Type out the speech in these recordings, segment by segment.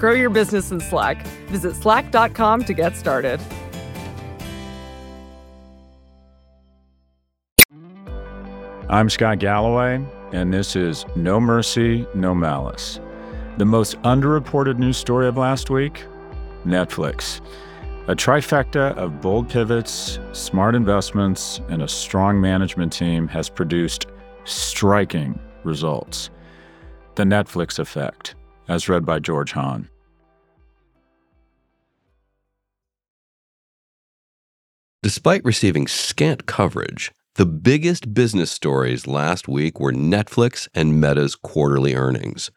Grow your business in Slack. Visit slack.com to get started. I'm Scott Galloway, and this is No Mercy, No Malice. The most underreported news story of last week Netflix. A trifecta of bold pivots, smart investments, and a strong management team has produced striking results. The Netflix Effect, as read by George Hahn. Despite receiving scant coverage, the biggest business stories last week were Netflix and Meta's quarterly earnings.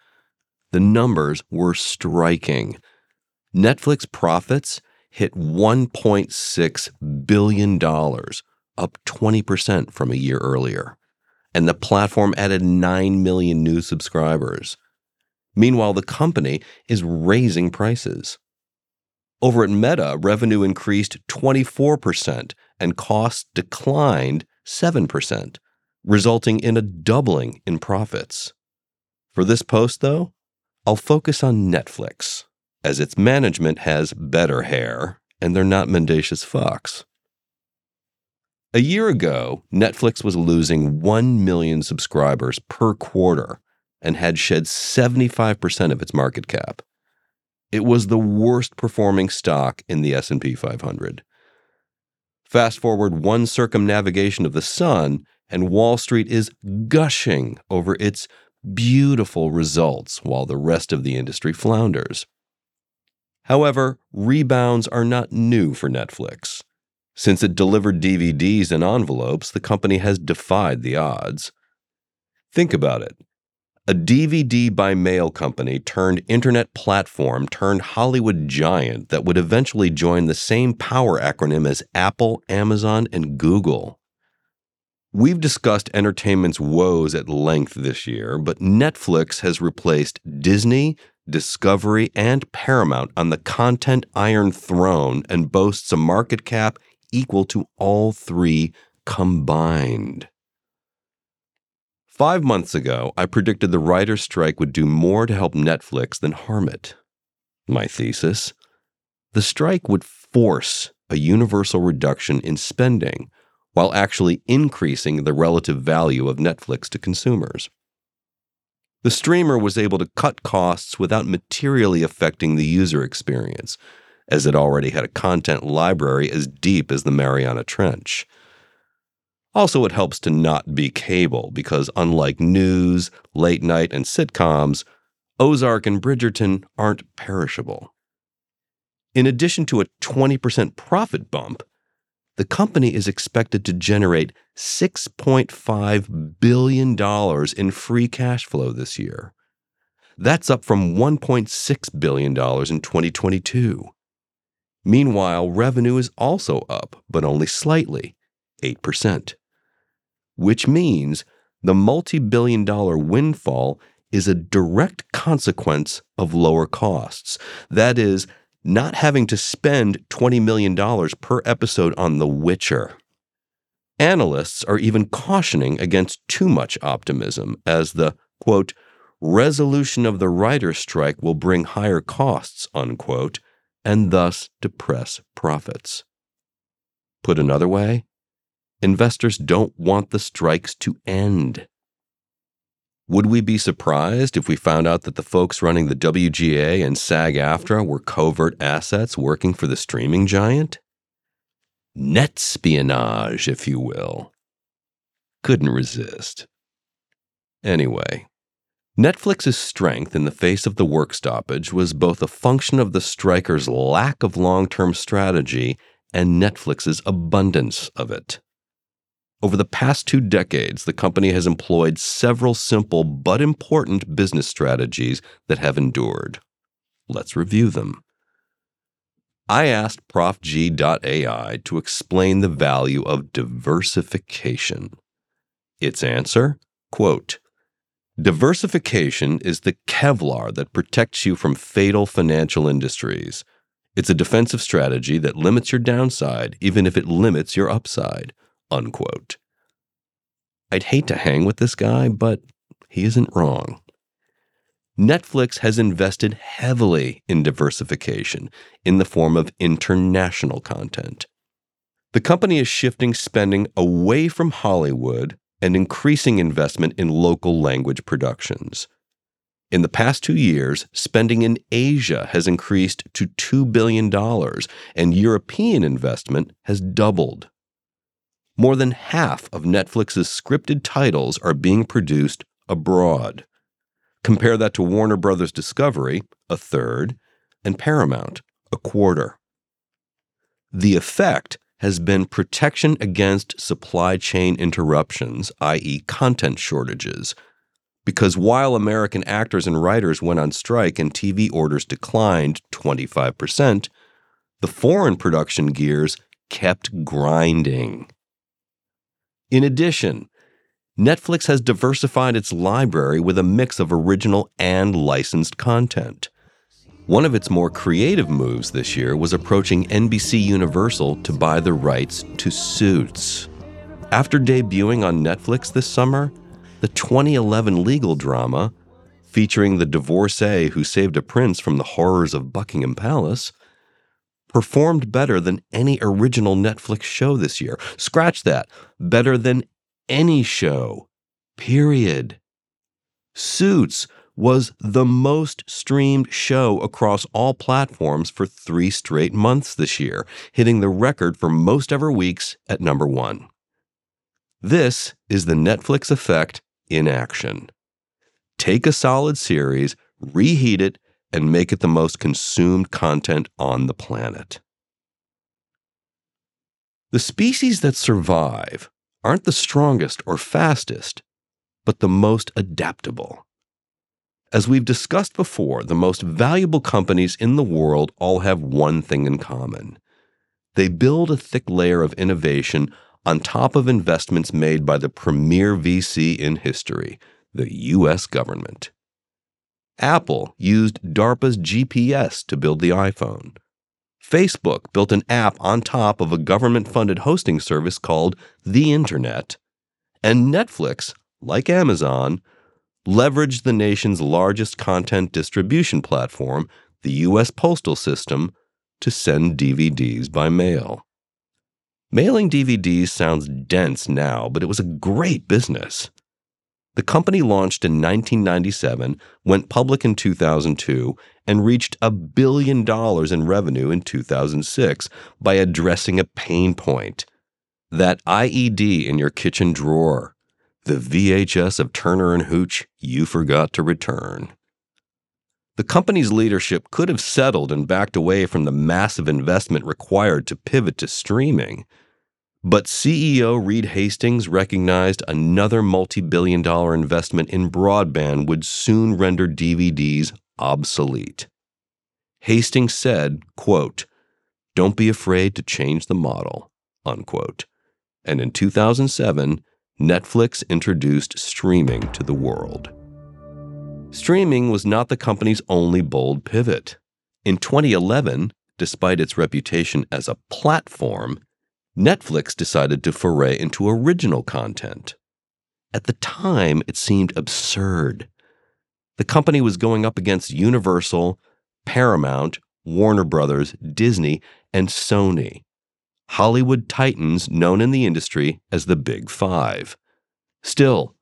The numbers were striking. Netflix profits hit $1.6 billion, up 20% from a year earlier. And the platform added 9 million new subscribers. Meanwhile, the company is raising prices. Over at Meta, revenue increased 24% and costs declined 7%, resulting in a doubling in profits. For this post, though, I'll focus on Netflix, as its management has better hair and they're not mendacious fucks. A year ago, Netflix was losing 1 million subscribers per quarter and had shed 75% of its market cap. It was the worst performing stock in the S&P 500. Fast forward one circumnavigation of the sun, and Wall Street is gushing over its beautiful results while the rest of the industry flounders. However, rebounds are not new for Netflix. Since it delivered DVDs in envelopes, the company has defied the odds. Think about it a DVD by mail company turned internet platform turned Hollywood giant that would eventually join the same power acronym as Apple, Amazon, and Google. We've discussed entertainment's woes at length this year, but Netflix has replaced Disney, Discovery, and Paramount on the content Iron Throne and boasts a market cap equal to all three combined. Five months ago, I predicted the writer's strike would do more to help Netflix than harm it. My thesis the strike would force a universal reduction in spending while actually increasing the relative value of Netflix to consumers. The streamer was able to cut costs without materially affecting the user experience, as it already had a content library as deep as the Mariana Trench. Also, it helps to not be cable because, unlike news, late night, and sitcoms, Ozark and Bridgerton aren't perishable. In addition to a 20% profit bump, the company is expected to generate $6.5 billion in free cash flow this year. That's up from $1.6 billion in 2022. Meanwhile, revenue is also up, but only slightly, 8% which means the multi billion dollar windfall is a direct consequence of lower costs. That is, not having to spend $20 million per episode on The Witcher. Analysts are even cautioning against too much optimism, as the, quote, resolution of the writer's strike will bring higher costs, unquote, and thus depress profits. Put another way, Investors don't want the strikes to end. Would we be surprised if we found out that the folks running the WGA and SAG AFTRA were covert assets working for the streaming giant? Net espionage, if you will. Couldn't resist. Anyway, Netflix's strength in the face of the work stoppage was both a function of the strikers' lack of long term strategy and Netflix's abundance of it. Over the past two decades, the company has employed several simple but important business strategies that have endured. Let's review them. I asked ProfG.ai to explain the value of diversification. Its answer, quote, Diversification is the Kevlar that protects you from fatal financial industries. It's a defensive strategy that limits your downside, even if it limits your upside. Unquote. I'd hate to hang with this guy, but he isn't wrong. Netflix has invested heavily in diversification in the form of international content. The company is shifting spending away from Hollywood and increasing investment in local language productions. In the past two years, spending in Asia has increased to $2 billion, and European investment has doubled. More than half of Netflix's scripted titles are being produced abroad. Compare that to Warner Brothers Discovery, a third, and Paramount, a quarter. The effect has been protection against supply chain interruptions, i.e., content shortages. Because while American actors and writers went on strike and TV orders declined 25%, the foreign production gears kept grinding. In addition, Netflix has diversified its library with a mix of original and licensed content. One of its more creative moves this year was approaching NBC Universal to buy the rights to Suits. After debuting on Netflix this summer, the 2011 legal drama, featuring the divorcee who saved a prince from the horrors of Buckingham Palace, performed better than any original Netflix show this year. Scratch that, better than any show, period. Suits was the most streamed show across all platforms for three straight months this year, hitting the record for most ever weeks at number one. This is the Netflix effect in action. Take a solid series, reheat it, and make it the most consumed content on the planet. The species that survive aren't the strongest or fastest, but the most adaptable. As we've discussed before, the most valuable companies in the world all have one thing in common. They build a thick layer of innovation on top of investments made by the premier VC in history, the US government. Apple used DARPA's GPS to build the iPhone. Facebook built an app on top of a government funded hosting service called The Internet. And Netflix, like Amazon, leveraged the nation's largest content distribution platform, the U.S. Postal System, to send DVDs by mail. Mailing DVDs sounds dense now, but it was a great business. The company launched in 1997, went public in 2002, and reached a billion dollars in revenue in 2006 by addressing a pain point that IED in your kitchen drawer, the VHS of Turner and Hooch you forgot to return. The company's leadership could have settled and backed away from the massive investment required to pivot to streaming but CEO Reed Hastings recognized another multi billion dollar investment in broadband would soon render DVDs obsolete. Hastings said, quote, Don't be afraid to change the model, unquote. And in 2007, Netflix introduced streaming to the world. Streaming was not the company's only bold pivot. In 2011, despite its reputation as a platform, Netflix decided to foray into original content. At the time, it seemed absurd. The company was going up against Universal, Paramount, Warner Brothers, Disney, and Sony, Hollywood titans known in the industry as the Big Five. Still,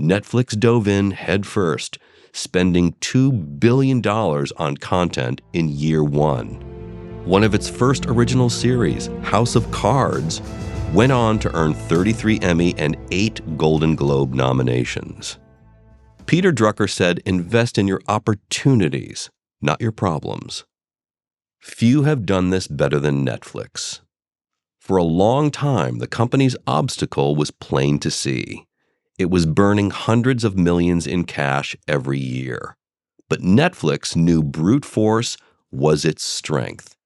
Netflix dove in headfirst, spending $2 billion on content in year one. One of its first original series, House of Cards, went on to earn 33 Emmy and 8 Golden Globe nominations. Peter Drucker said, Invest in your opportunities, not your problems. Few have done this better than Netflix. For a long time, the company's obstacle was plain to see. It was burning hundreds of millions in cash every year. but Netflix knew brute force was its strength.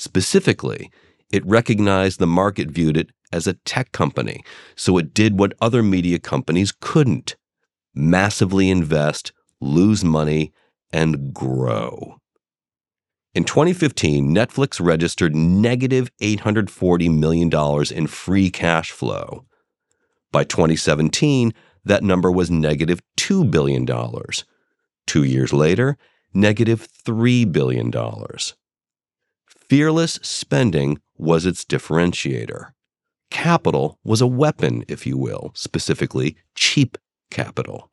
Specifically, it recognized the market viewed it as a tech company, so it did what other media companies couldn't massively invest, lose money, and grow. In 2015, Netflix registered negative $840 million in free cash flow. By 2017, that number was negative $2 billion. Two years later, negative $3 billion. Fearless spending was its differentiator. Capital was a weapon, if you will, specifically cheap capital.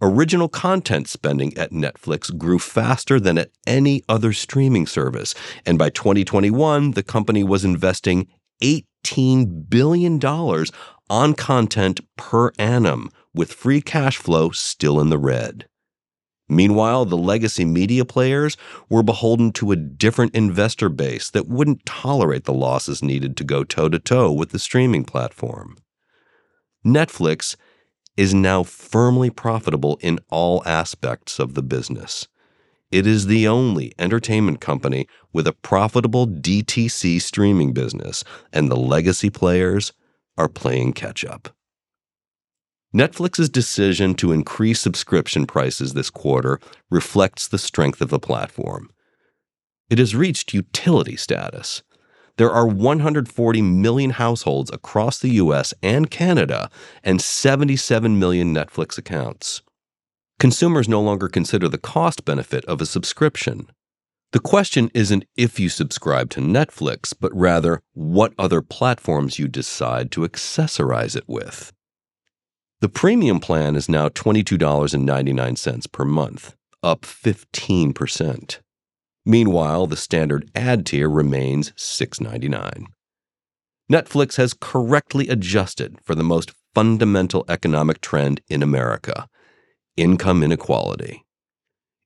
Original content spending at Netflix grew faster than at any other streaming service, and by 2021, the company was investing $18 billion on content per annum, with free cash flow still in the red. Meanwhile, the legacy media players were beholden to a different investor base that wouldn't tolerate the losses needed to go toe to toe with the streaming platform. Netflix is now firmly profitable in all aspects of the business. It is the only entertainment company with a profitable DTC streaming business, and the legacy players are playing catch up. Netflix's decision to increase subscription prices this quarter reflects the strength of the platform. It has reached utility status. There are 140 million households across the US and Canada and 77 million Netflix accounts. Consumers no longer consider the cost benefit of a subscription. The question isn't if you subscribe to Netflix, but rather what other platforms you decide to accessorize it with. The premium plan is now $22.99 per month, up 15%. Meanwhile, the standard ad tier remains $6.99. Netflix has correctly adjusted for the most fundamental economic trend in America income inequality.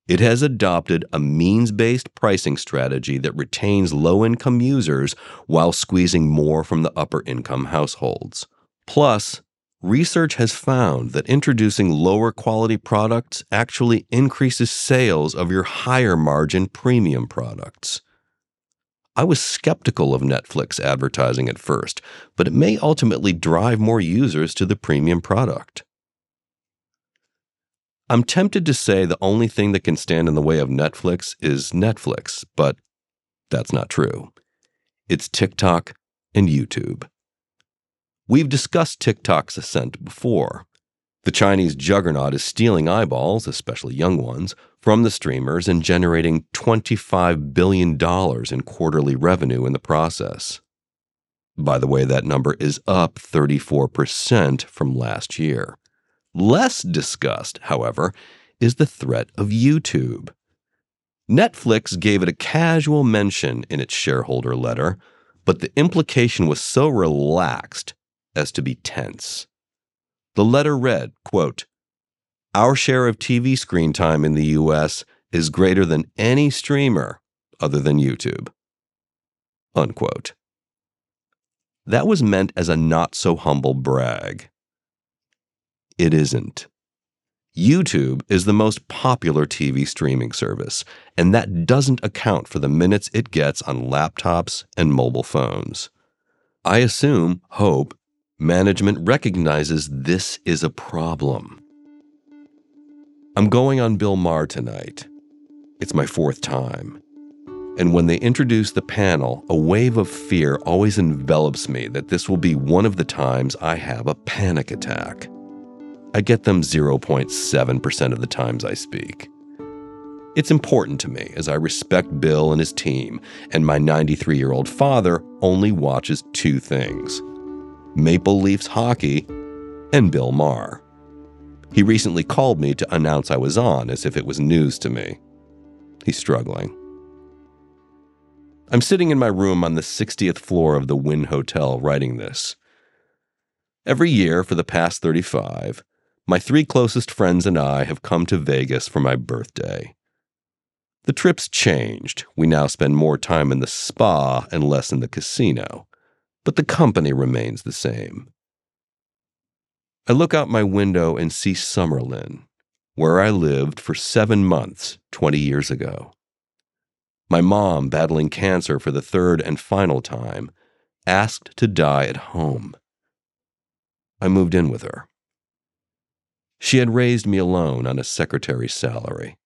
It has adopted a means based pricing strategy that retains low income users while squeezing more from the upper income households. Plus, Research has found that introducing lower quality products actually increases sales of your higher margin premium products. I was skeptical of Netflix advertising at first, but it may ultimately drive more users to the premium product. I'm tempted to say the only thing that can stand in the way of Netflix is Netflix, but that's not true. It's TikTok and YouTube. We've discussed TikTok's ascent before. The Chinese juggernaut is stealing eyeballs, especially young ones, from the streamers and generating $25 billion in quarterly revenue in the process. By the way, that number is up 34% from last year. Less discussed, however, is the threat of YouTube. Netflix gave it a casual mention in its shareholder letter, but the implication was so relaxed as to be tense. The letter read, quote, Our share of TV screen time in the US is greater than any streamer other than YouTube. Unquote. That was meant as a not so humble brag. It isn't. YouTube is the most popular TV streaming service, and that doesn't account for the minutes it gets on laptops and mobile phones. I assume, hope, management recognizes this is a problem. I'm going on Bill Maher tonight. It's my fourth time. And when they introduce the panel, a wave of fear always envelops me that this will be one of the times I have a panic attack. I get them 0.7% of the times I speak. It's important to me as I respect Bill and his team, and my 93 year old father only watches two things Maple Leafs hockey, and Bill Maher. He recently called me to announce I was on as if it was news to me. He's struggling. I'm sitting in my room on the 60th floor of the Wynn Hotel writing this. Every year for the past 35, my three closest friends and I have come to Vegas for my birthday. The trip's changed. We now spend more time in the spa and less in the casino but the company remains the same. I look out my window and see Summerlin, where I lived for seven months 20 years ago. My mom, battling cancer for the third and final time, asked to die at home. I moved in with her. She had raised me alone on a secretary's salary,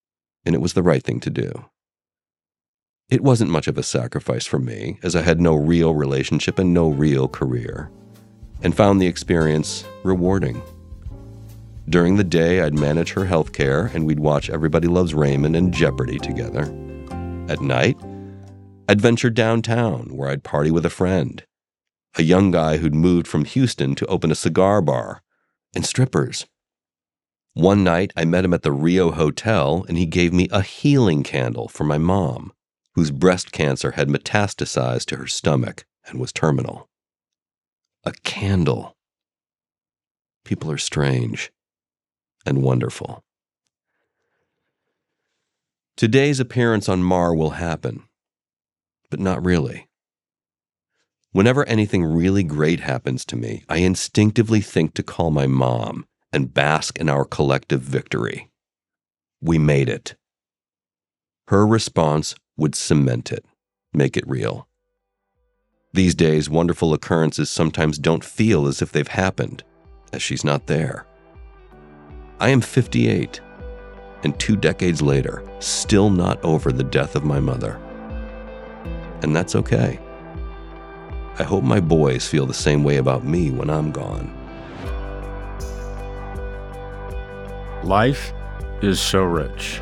and it was the right thing to do. It wasn't much of a sacrifice for me, as I had no real relationship and no real career, and found the experience rewarding. During the day, I'd manage her health care, and we'd watch Everybody Loves Raymond and Jeopardy together. At night, I'd venture downtown where I'd party with a friend, a young guy who'd moved from Houston to open a cigar bar, and strippers. One night, I met him at the Rio Hotel, and he gave me a healing candle for my mom, whose breast cancer had metastasized to her stomach and was terminal. A candle. People are strange and wonderful. Today's appearance on Maher will happen, but not really. Whenever anything really great happens to me, I instinctively think to call my mom and bask in our collective victory. We made it. Her response would cement it, make it real. These days, wonderful occurrences sometimes don't feel as if they've happened, as she's not there. I am 58, and two decades later, still not over the death of my mother. And that's okay. I hope my boys feel the same way about me when I'm gone. Life is so rich.